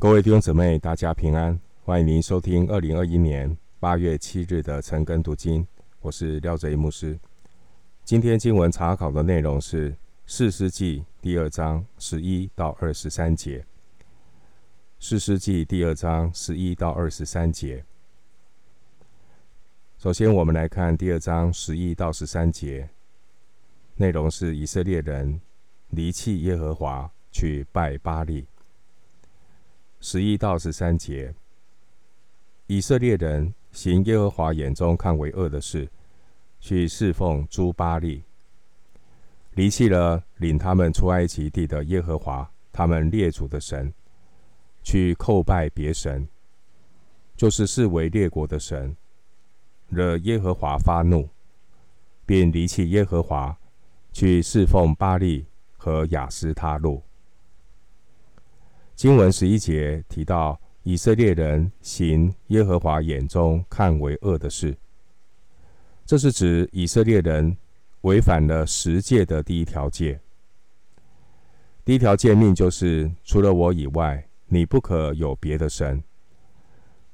各位弟兄姊妹，大家平安！欢迎您收听二零二一年八月七日的晨更读经，我是廖哲一牧师。今天经文查考的内容是《四世纪》第二章十一到二十三节，《四世纪》第二章十一到二十三节。首先，我们来看第二章十一到十三节，内容是以色列人离弃耶和华，去拜巴力。十一到十三节，以色列人行耶和华眼中看为恶的事，去侍奉诸巴力，离弃了领他们出埃及地的耶和华，他们列祖的神，去叩拜别神，就是视为列国的神，惹耶和华发怒，便离弃耶和华，去侍奉巴力和亚斯他录。经文十一节提到以色列人行耶和华眼中看为恶的事，这是指以色列人违反了十诫的第一条诫。第一条诫命就是除了我以外，你不可有别的神。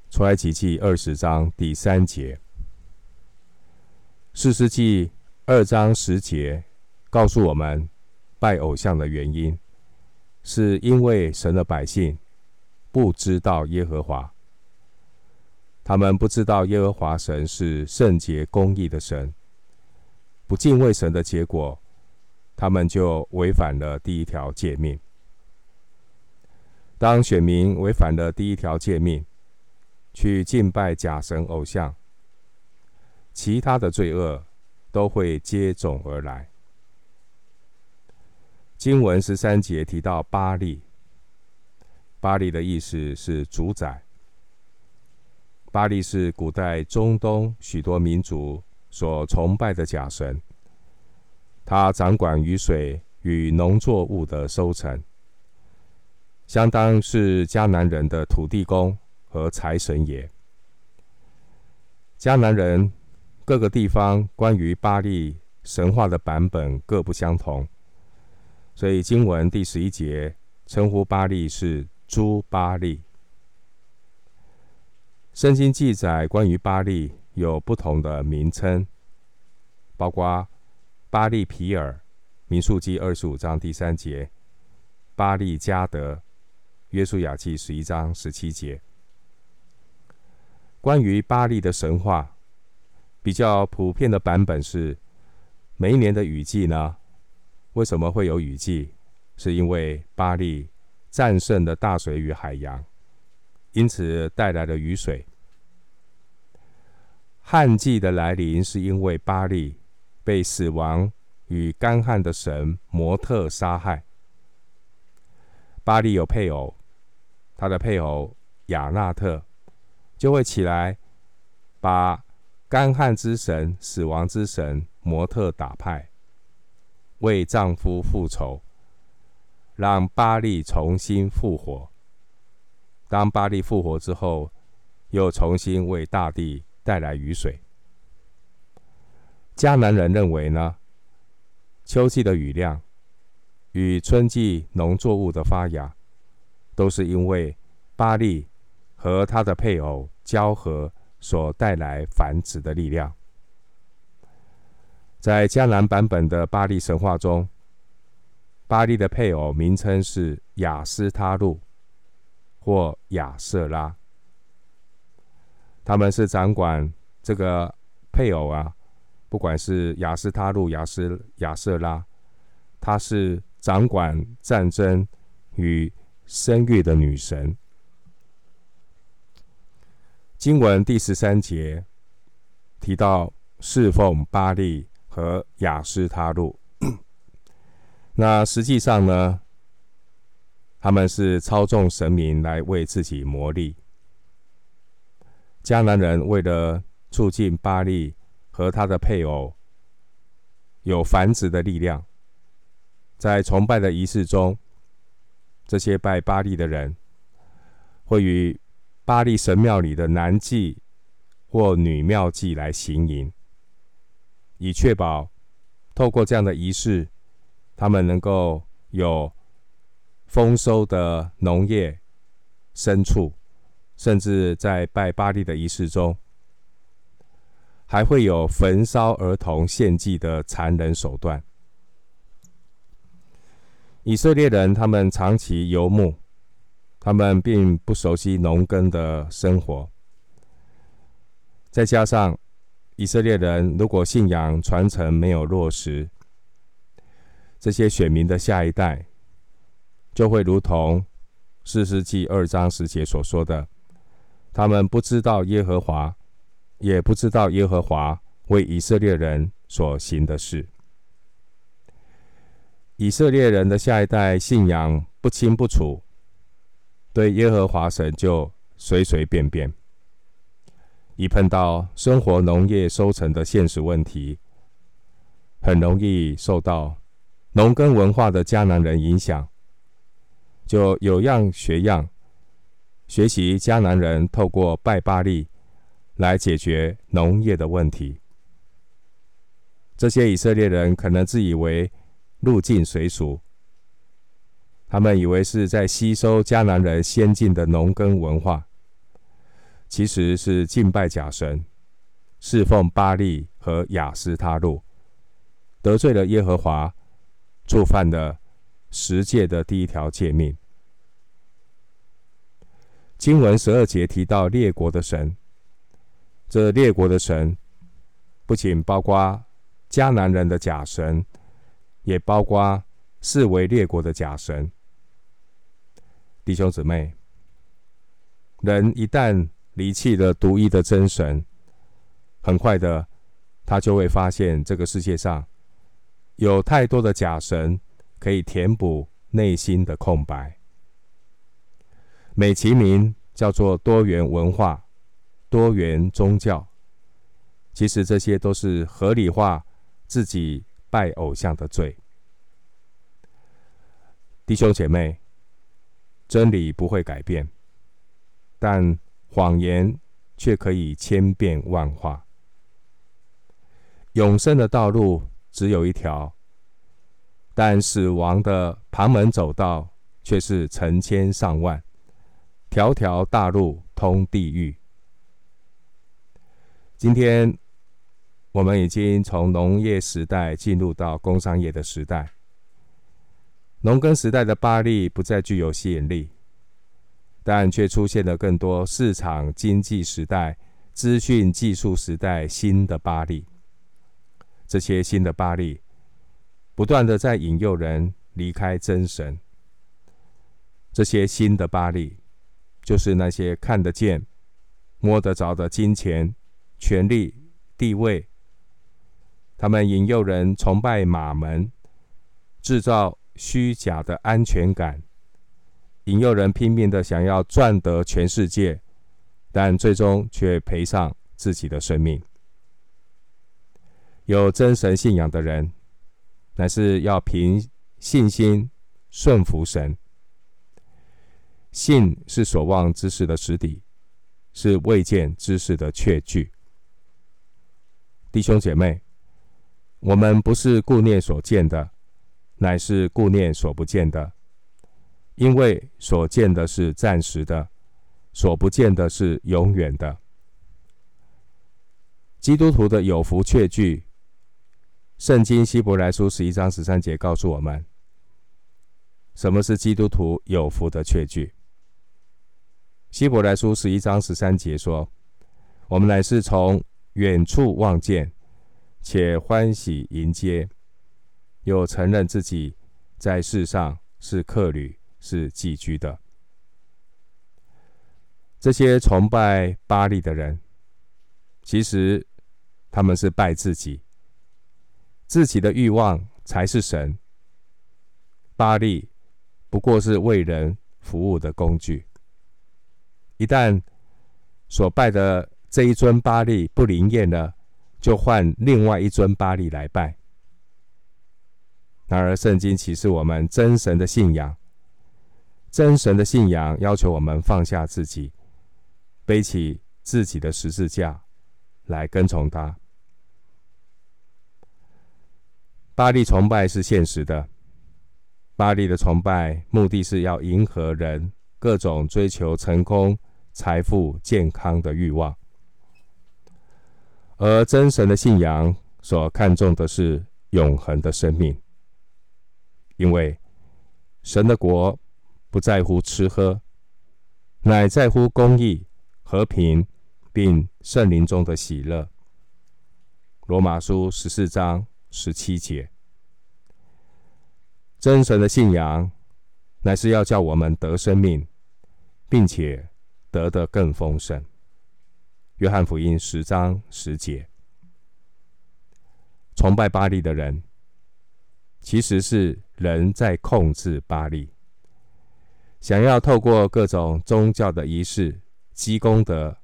出埃及记二十章第三节，四世纪二章十节告诉我们拜偶像的原因。是因为神的百姓不知道耶和华，他们不知道耶和华神是圣洁公义的神，不敬畏神的结果，他们就违反了第一条诫命。当选民违反了第一条诫命，去敬拜假神偶像，其他的罪恶都会接踵而来。经文十三节提到巴力，巴力的意思是主宰。巴力是古代中东许多民族所崇拜的假神，他掌管雨水与农作物的收成，相当是迦南人的土地公和财神爷。迦南人各个地方关于巴力神话的版本各不相同。所以经文第十一节称呼巴力是诸巴力。圣经记载关于巴力有不同的名称，包括巴力皮尔，民数记二十五章第三节；巴力加德，约书亚记十一章十七节。关于巴力的神话，比较普遍的版本是每一年的雨季呢？为什么会有雨季？是因为巴力战胜了大水与海洋，因此带来了雨水。旱季的来临是因为巴力被死亡与干旱的神摩特杀害。巴力有配偶，他的配偶亚纳特就会起来，把干旱之神、死亡之神摩特打败。为丈夫复仇，让巴利重新复活。当巴利复活之后，又重新为大地带来雨水。迦南人认为呢，秋季的雨量与春季农作物的发芽，都是因为巴利和他的配偶交合所带来繁殖的力量。在迦南版本的巴力神话中，巴力的配偶名称是雅斯他路或亚瑟拉。他们是掌管这个配偶啊，不管是雅斯他路、雅斯亚瑟拉，她是掌管战争与生育的女神。经文第十三节提到侍奉巴力。和雅斯他路，那实际上呢，他们是操纵神明来为自己谋利。迦南人为了促进巴力和他的配偶有繁殖的力量，在崇拜的仪式中，这些拜巴力的人会与巴力神庙里的男祭或女庙祭来行淫。以确保透过这样的仪式，他们能够有丰收的农业，牲畜，甚至在拜巴力的仪式中，还会有焚烧儿童献祭的残忍手段。以色列人他们长期游牧，他们并不熟悉农耕的生活，再加上以色列人如果信仰传承没有落实，这些选民的下一代就会如同四世纪二章十节所说的，他们不知道耶和华，也不知道耶和华为以色列人所行的事。以色列人的下一代信仰不清不楚，对耶和华神就随随便便。一碰到生活农业收成的现实问题，很容易受到农耕文化的迦南人影响，就有样学样，学习迦南人透过拜巴力来解决农业的问题。这些以色列人可能自以为入境随俗，他们以为是在吸收迦南人先进的农耕文化，其实是敬拜假神，侍奉巴力和亚斯他录，得罪了耶和华，触犯了十诫的第一条诫命。经文十二节提到列国的神，这列国的神不仅包括迦南人的假神。也包括四围列国的假神，弟兄姊妹，人一旦离弃了独一的真神，很快的，他就会发现这个世界上有太多的假神可以填补内心的空白，美其名叫做多元文化、多元宗教，其实这些都是合理化自己。拜偶像的罪，弟兄姐妹，真理不会改变，但谎言却可以千变万化。永生的道路只有一条，但死亡的旁门走道却是成千上万，条条大路通地狱。今天。我们已经从农业时代进入到工商业的时代。农耕时代的巴黎不再具有吸引力，但却出现了更多市场经济时代、资讯技术时代新的巴力。这些新的巴力不断的在引诱人离开真神。这些新的巴力就是那些看得见、摸得着的金钱、权力、地位。他们引诱人崇拜马门，制造虚假的安全感，引诱人拼命的想要赚得全世界，但最终却赔上自己的生命。有真神信仰的人，乃是要凭信心顺服神。信是所望之事的实底，是未见之事的确据。弟兄姐妹。我们不是顾念所见的，乃是顾念所不见的，因为所见的是暂时的，所不见的是永远的。基督徒的有福确据，圣经希伯来书十一章十三节告诉我们，什么是基督徒有福的确据？希伯来书十一章十三节说：“我们乃是从远处望见。”且欢喜迎接，又承认自己在世上是客旅，是寄居的。这些崇拜巴力的人，其实他们是拜自己，自己的欲望才是神。巴力不过是为人服务的工具。一旦所拜的这一尊巴力不灵验了，就换另外一尊巴力来拜。然而，圣经启示我们真神的信仰，真神的信仰要求我们放下自己，背起自己的十字架来跟从他。巴力崇拜是现实的，巴力的崇拜目的是要迎合人各种追求成功、财富、健康的欲望。而真神的信仰所看重的是永恒的生命，因为神的国不在乎吃喝，乃在乎公义、和平，并圣灵中的喜乐。罗马书十四章十七节，真神的信仰乃是要叫我们得生命，并且得得更丰盛。约翰福音十章十节，崇拜巴力的人，其实是人在控制巴力，想要透过各种宗教的仪式积功德，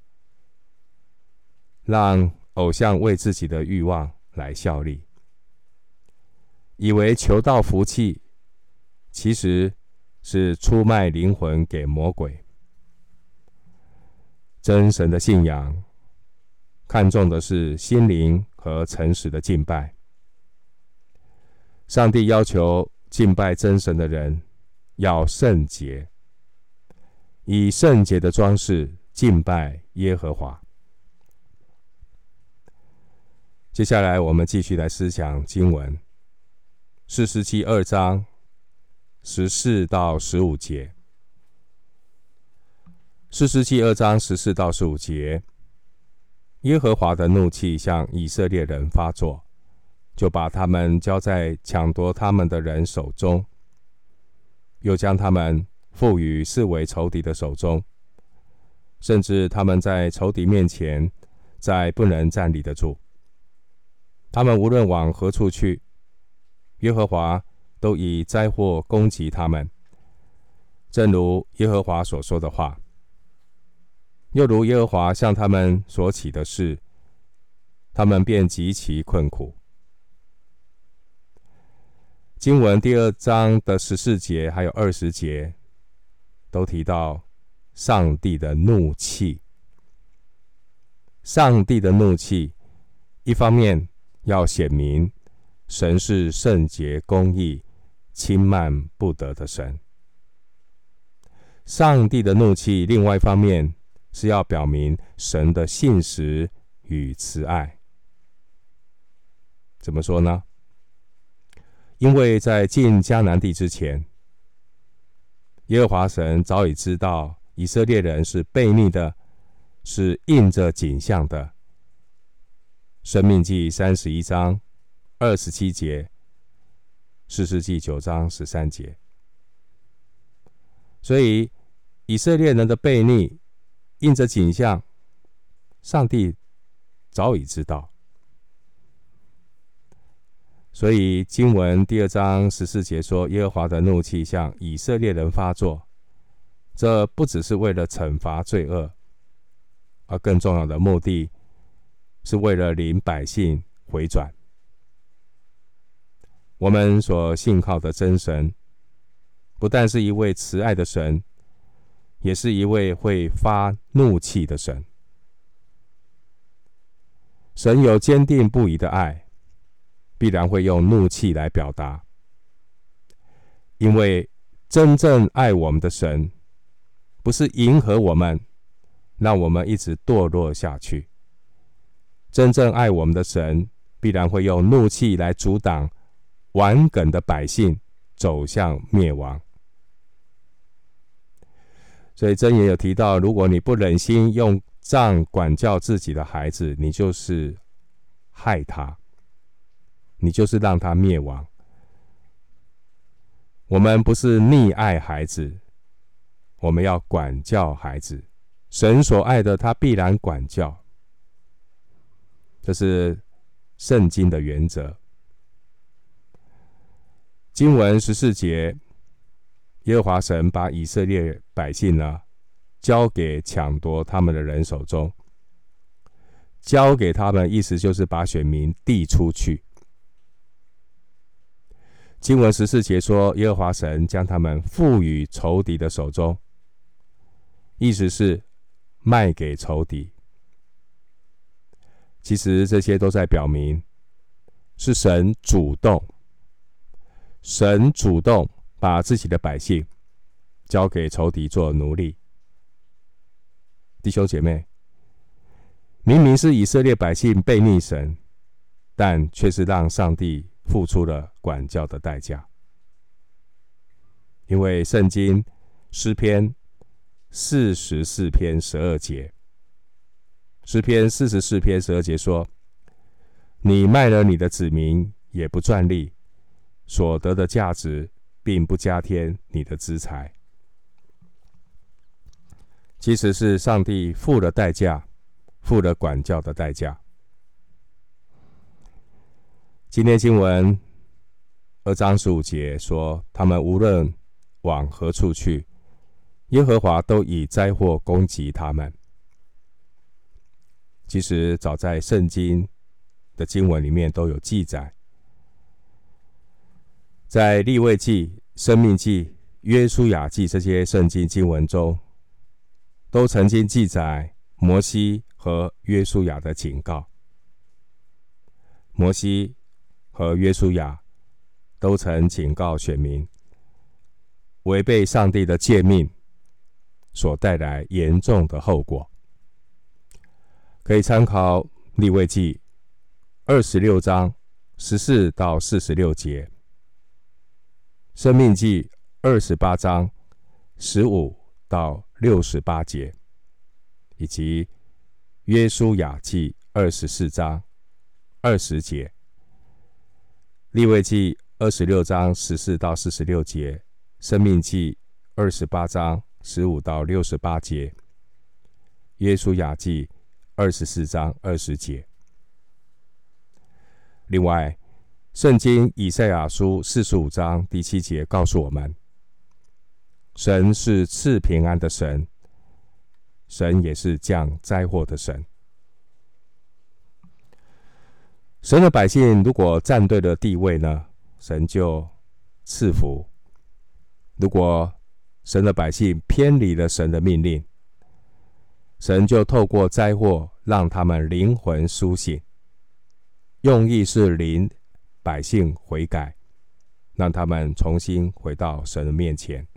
让偶像为自己的欲望来效力，以为求到福气，其实是出卖灵魂给魔鬼。真神的信仰，看重的是心灵和诚实的敬拜。上帝要求敬拜真神的人要圣洁，以圣洁的装饰敬拜耶和华。接下来，我们继续来思想经文，四十七二章十四到十五节。四十七二章十四到十五节，耶和华的怒气向以色列人发作，就把他们交在抢夺他们的人手中，又将他们付予视为仇敌的手中，甚至他们在仇敌面前再不能站立得住。他们无论往何处去，耶和华都以灾祸攻击他们，正如耶和华所说的话。又如耶和华向他们所起的事，他们便极其困苦。经文第二章的十四节还有二十节，都提到上帝的怒气。上帝的怒气，一方面要显明神是圣洁、公义、轻慢不得的神；上帝的怒气，另外一方面。是要表明神的信实与慈爱。怎么说呢？因为在进迦南地之前，耶和华神早已知道以色列人是悖逆的，是印着景象的。生命记三十一章二十七节，士师记九章十三节。所以以色列人的悖逆。印着景象，上帝早已知道，所以经文第二章十四节说：“耶和华的怒气向以色列人发作。”这不只是为了惩罚罪恶，而更重要的目的是为了领百姓回转。我们所信靠的真神，不但是一位慈爱的神。也是一位会发怒气的神。神有坚定不移的爱，必然会用怒气来表达。因为真正爱我们的神，不是迎合我们，让我们一直堕落下去。真正爱我们的神，必然会用怒气来阻挡顽梗的百姓走向灭亡。所以真言有提到，如果你不忍心用杖管教自己的孩子，你就是害他，你就是让他灭亡。我们不是溺爱孩子，我们要管教孩子。神所爱的，他必然管教。这是圣经的原则。经文十四节。耶和华神把以色列百姓呢，交给抢夺他们的人手中，交给他们，意思就是把选民递出去。经文十四节说，耶和华神将他们付与仇敌的手中，意思是卖给仇敌。其实这些都在表明，是神主动，神主动。把自己的百姓交给仇敌做奴隶。弟兄姐妹，明明是以色列百姓被逆神，但却是让上帝付出了管教的代价。因为圣经诗篇四十四篇十二节，诗篇四十四篇十二节说：“你卖了你的子民，也不赚利，所得的价值，并不加添你的资财。”其实是上帝付了代价，付了管教的代价。今天经文二章十五节说：“他们无论往何处去，耶和华都以灾祸攻击他们。”其实早在圣经的经文里面都有记载，在利未记、生命记、约书亚记这些圣经经文中。都曾经记载摩西和约书亚的警告。摩西和约书亚都曾警告选民，违背上帝的诫命所带来严重的后果。可以参考利未记二十六章十四到四十六节，生命记二十八章十五到六十八节，以及约书亚记二十四章二十节，利未记二十六章十四到四十六节，生命记二十八章十五到六十八节，约书亚记二十四章二十节。另外，圣经以赛亚书四十五章第七节告诉我们。神是赐平安的神，神也是降灾祸的神。神的百姓如果站对了地位呢，神就赐福；如果神的百姓偏离了神的命令，神就透过灾祸让他们灵魂苏醒，用意是领百姓悔改，让他们重新回到神的面前。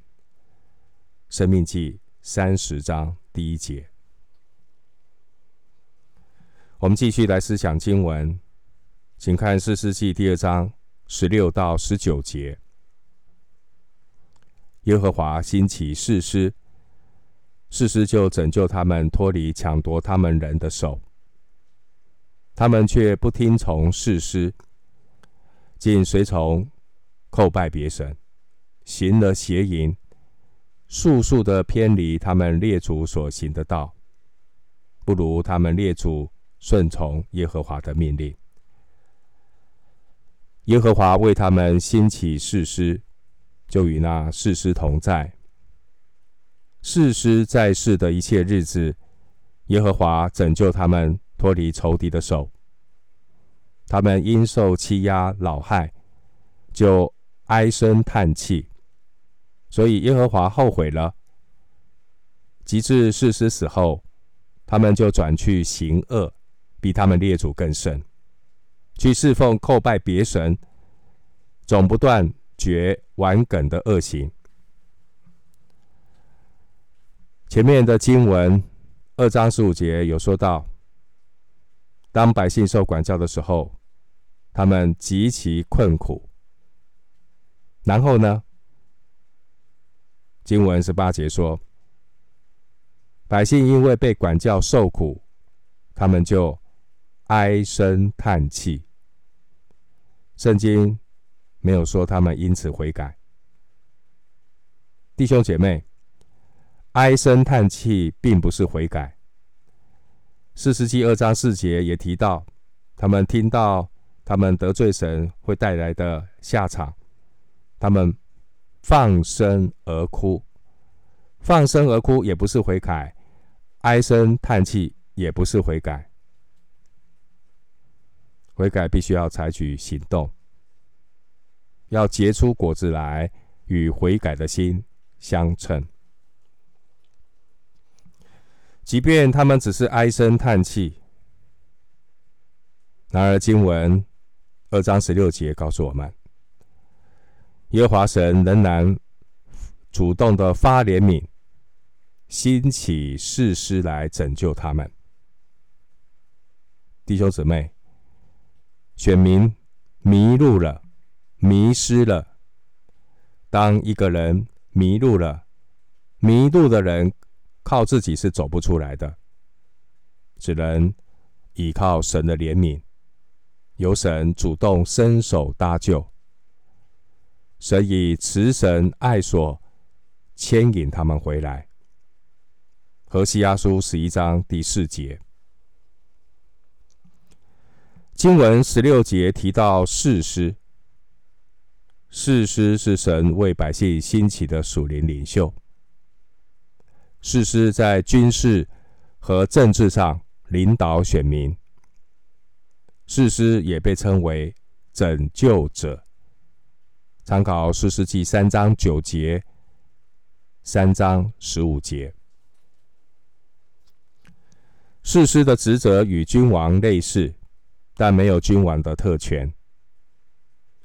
生命记三十章第一节，我们继续来思想经文，请看士师记第二章十六到十九节。耶和华兴起士师，士师就拯救他们脱离抢夺他们人的手，他们却不听从士师，竟随从叩拜别神，行了邪淫。速速的偏离他们列祖所行的道，不如他们列祖顺从耶和华的命令。耶和华为他们兴起士师，就与那士师同在。士师在世的一切日子，耶和华拯救他们脱离仇敌的手。他们因受欺压恼害，就唉声叹气。所以耶和华后悔了，及至士师死后，他们就转去行恶，比他们列祖更甚，去侍奉叩拜别神，总不断绝顽梗的恶行。前面的经文二章十五节有说到，当百姓受管教的时候，他们极其困苦，然后呢？经文十八节说：“百姓因为被管教受苦，他们就唉声叹气。圣经没有说他们因此悔改。弟兄姐妹，唉声叹气并不是悔改。四十七二章四节也提到，他们听到他们得罪神会带来的下场，他们。”放声而哭，放声而哭也不是悔改，唉声叹气也不是悔改。悔改必须要采取行动，要结出果子来，与悔改的心相称。即便他们只是唉声叹气，然而经文二章十六节告诉我们。耶和华神仍然主动的发怜悯，兴起士师来拯救他们。弟兄姊妹，选民迷路了，迷失了。当一个人迷路了，迷路的人靠自己是走不出来的，只能依靠神的怜悯，由神主动伸手搭救。神以慈神爱所牵引他们回来。何西阿书十一章第四节，经文十六节提到士师，士师是神为百姓兴起的属灵领袖。士师在军事和政治上领导选民，士师也被称为拯救者。参考士师记三章九节。三章十五节，士师的职责与君王类似，但没有君王的特权。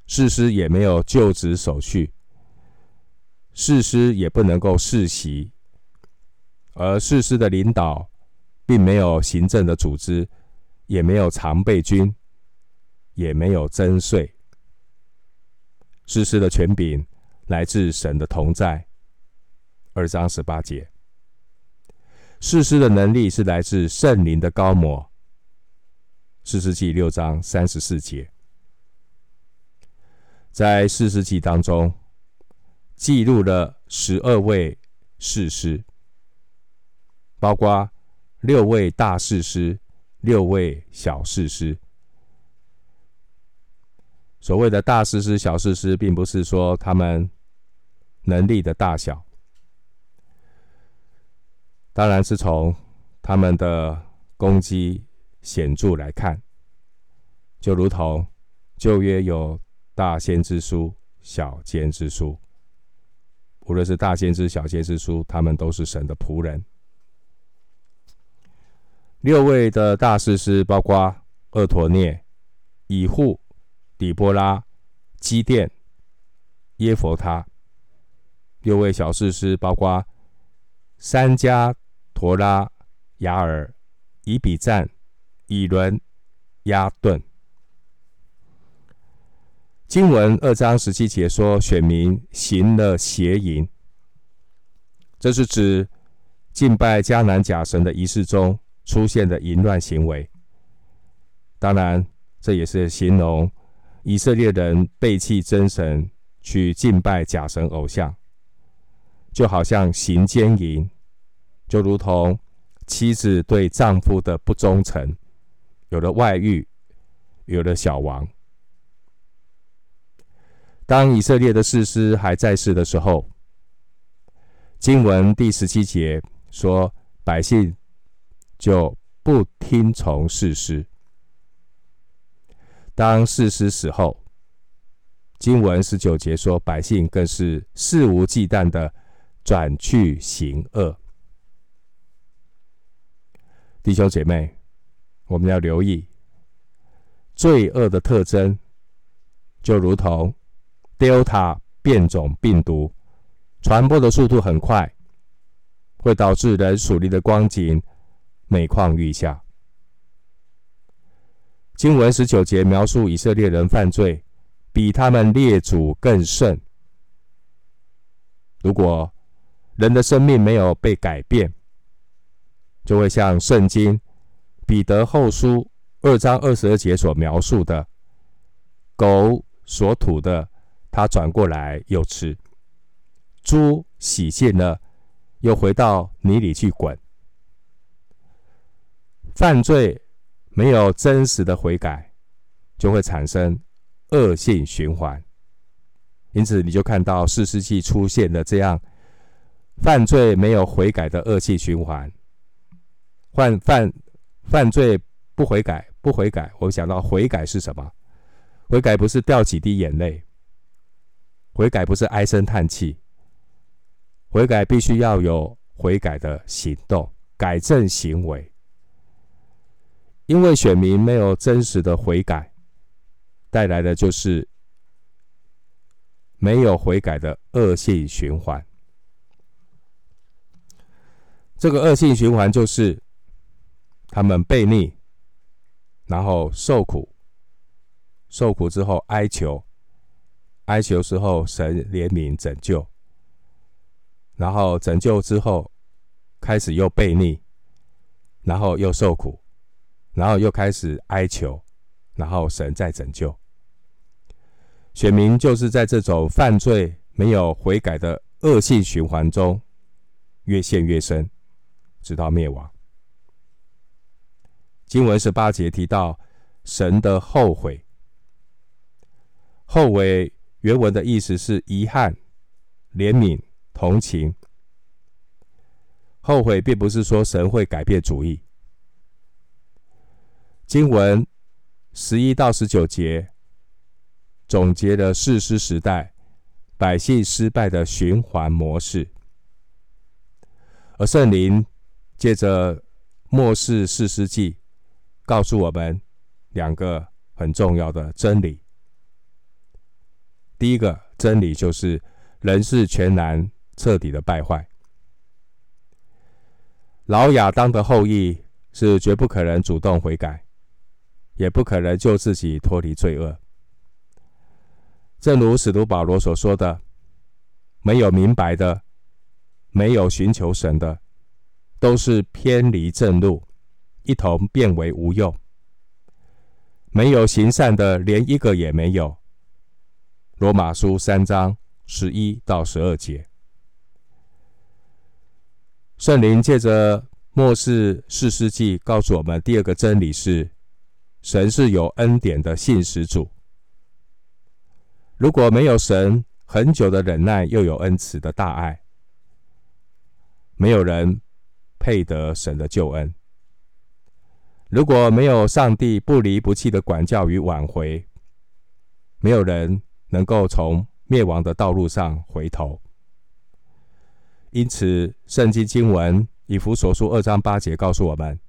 士师也没有就职手续，士师也不能够世袭，而士师的领导并没有行政的组织，也没有常备军，也没有征税。士师的权柄来自神的同在。二章十八节，士师的能力是来自圣灵的膏抹。四世纪六章三十四节，在四世纪当中记录了十二位士师，包括六位大士师、六位小士师。所谓的大士师、小士师，并不是说他们能力的大小。当然是从他们的攻击显著来看，就如同旧约有大先知书、小先知书，无论是大先知、小先知书，他们都是神的仆人。六位的大士师包括俄陀聂、以户、底波拉、基甸、耶佛他；六位小士师包括三迦。陀拉、雅尔、以比赞、以伦、押顿。经文二章十七节说，选民行了邪淫，这是指敬拜迦南假神的仪式中出现的淫乱行为。当然，这也是形容以色列人背弃真神，去敬拜假神偶像，就好像行奸淫。就如同妻子对丈夫的不忠诚，有了外遇，有了小王。当以色列的士师还在世的时候，经文第十七节说，百姓就不听从士师。当士师死后，经文十九节说，百姓更是肆无忌惮的转去行恶。弟兄姐妹，我们要留意罪恶的特征，就如同 Delta 变种病毒传播的速度很快，会导致人属灵的光景每况愈下。经文十九节描述以色列人犯罪比他们列祖更甚。如果人的生命没有被改变，就会像圣经彼得后书二章二十二节所描述的，狗所吐的，它转过来又吃；猪洗净了，又回到泥里去滚。犯罪没有真实的悔改，就会产生恶性循环。因此，你就看到四世纪出现的这样犯罪没有悔改的恶性循环。犯犯犯罪不悔改，不悔改。我想到悔改是什么？悔改不是掉几滴眼泪，悔改不是唉声叹气，悔改必须要有悔改的行动，改正行为。因为选民没有真实的悔改，带来的就是没有悔改的恶性循环。这个恶性循环就是他们悖逆，然后受苦，受苦之后哀求，哀求之后神怜悯拯救，然后拯救之后开始又悖逆，然后又受苦，然后又开始哀求，然后神再拯救。选民就是在这种犯罪没有悔改的恶性循环中越陷越深，直到灭亡。经文十八节提到神的后悔，后悔原文的意思是遗憾、怜悯、同情。后悔并不是说神会改变主意。经文十一到十九节。总结了士师时代百姓失败的循环模式，而圣灵借着末世士师记告诉我们两个很重要的真理。第一个真理就是人是全然彻底的败坏，老亚当的后裔是绝不可能主动悔改，也不可能救自己脱离罪恶。正如使徒保罗所说的：“没有明白的，没有寻求神的，都是偏离正路，一同变为无用。没有行善的，连一个也没有。”罗马书三章十一到十二节。圣灵借着末世四世纪告诉我们，第二个真理是：神是有恩典的信实主。如果没有神恒久的忍耐，又有恩慈的大爱，没有人配得神的救恩。如果没有上帝不离不弃的管教与挽回，没有人能够从灭亡的道路上回头。因此，圣经经文以弗所书二章八节告诉我们：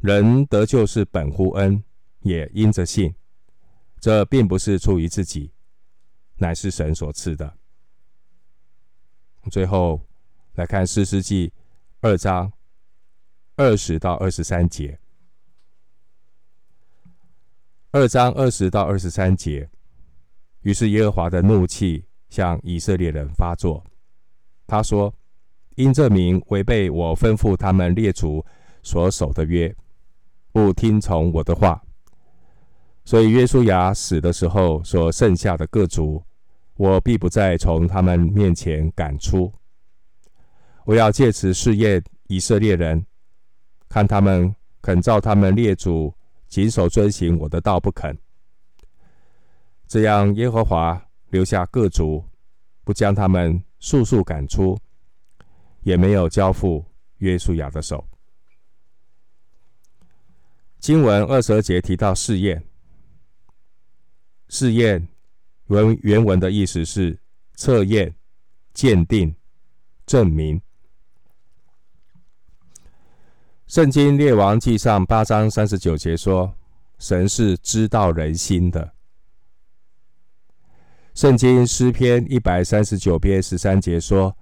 人得救是本乎恩，也因着信。这并不是出于自己。乃是神所赐的。最后来看四世纪二章二十到二十三节。二章二十到二十三节，于是耶和华的怒气向以色列人发作。他说：“因这民违背我吩咐他们列祖所守的约，不听从我的话，所以约书亚死的时候所剩下的各族。”我必不再从他们面前赶出。我要借此试验以色列人，看他们肯照他们列祖谨守遵行我的道不肯。这样，耶和华留下各族，不将他们速速赶出，也没有交付约书亚的手。经文二十二节提到试验，试验。原原文的意思是测验、鉴定、证明。圣经列王记上八章三十九节说：“神是知道人心的。”圣经诗篇一百三十九篇十三节说：“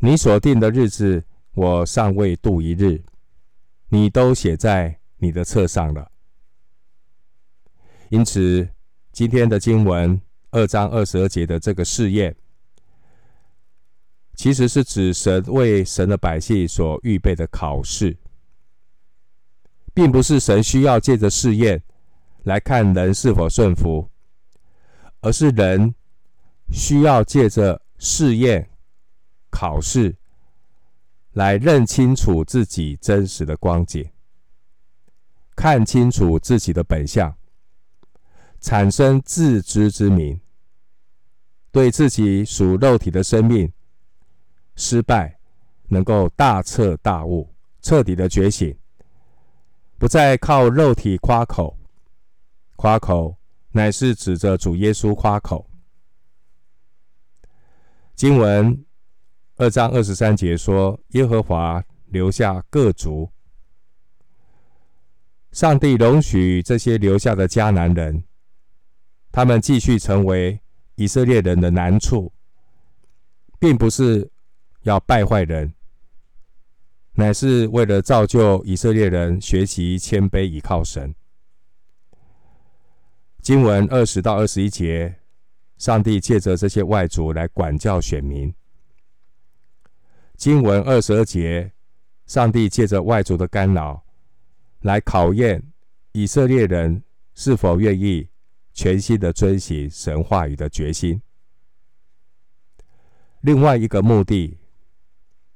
你所定的日子，我尚未度一日，你都写在你的册上了。”因此，今天的经文。二章二十二节的这个试验，其实是指神为神的百姓所预备的考试，并不是神需要借着试验来看人是否顺服，而是人需要借着试验、考试来认清楚自己真实的光景，看清楚自己的本相，产生自知之明。对自己属肉体的生命失败，能够大彻大悟，彻底的觉醒，不再靠肉体夸口，夸口乃是指着主耶稣夸口。经文二章二十三节说：“耶和华留下各族，上帝容许这些留下的迦南人，他们继续成为。”以色列人的难处，并不是要败坏人，乃是为了造就以色列人学习谦卑，倚靠神。经文二十到二十一节，上帝借着这些外族来管教选民。经文二十二节，上帝借着外族的干扰，来考验以色列人是否愿意全心的遵行神话语的决心。另外一个目的，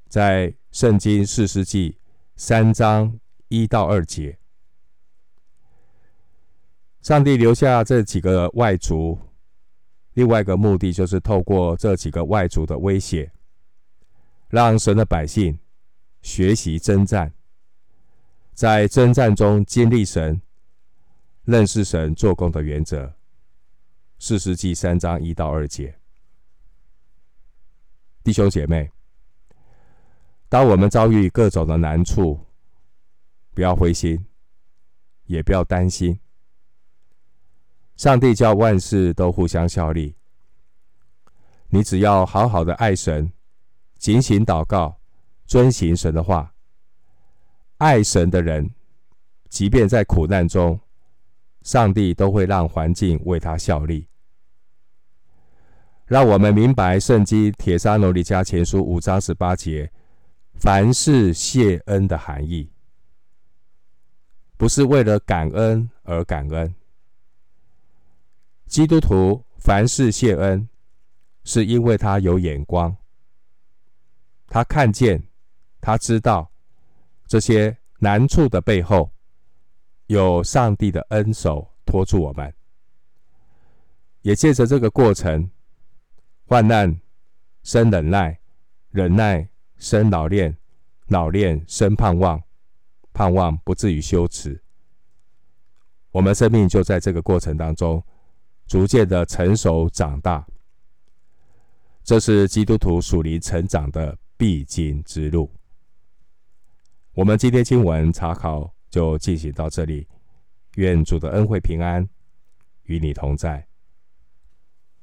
在圣经士师记三章一到二节，上帝留下这几个外族，另外一个目的就是透过这几个外族的威胁，让神的百姓学习征战，在征战中经历神、认识神做工的原则。士师记三章一到二节，弟兄姐妹。当我们遭遇各种的难处，不要灰心，也不要担心。上帝叫万事都互相效力。你只要好好的爱神，警醒祷告，遵行神的话。爱神的人，即便在苦难中，上帝都会让环境为他效力。让我们明白圣经《帖撒罗尼迦前书》五章十八节。凡事谢恩的含义，不是为了感恩而感恩。基督徒凡事谢恩，是因为他有眼光，他看见，他知道这些难处的背后，有上帝的恩手托住我们。也借着这个过程，患难生忍耐，忍耐。生老练，老练生盼望，盼望不至于羞耻。我们生命就在这个过程当中，逐渐的成熟长大。这是基督徒属灵成长的必经之路。我们今天经文查考就进行到这里，愿主的恩惠平安与你同在。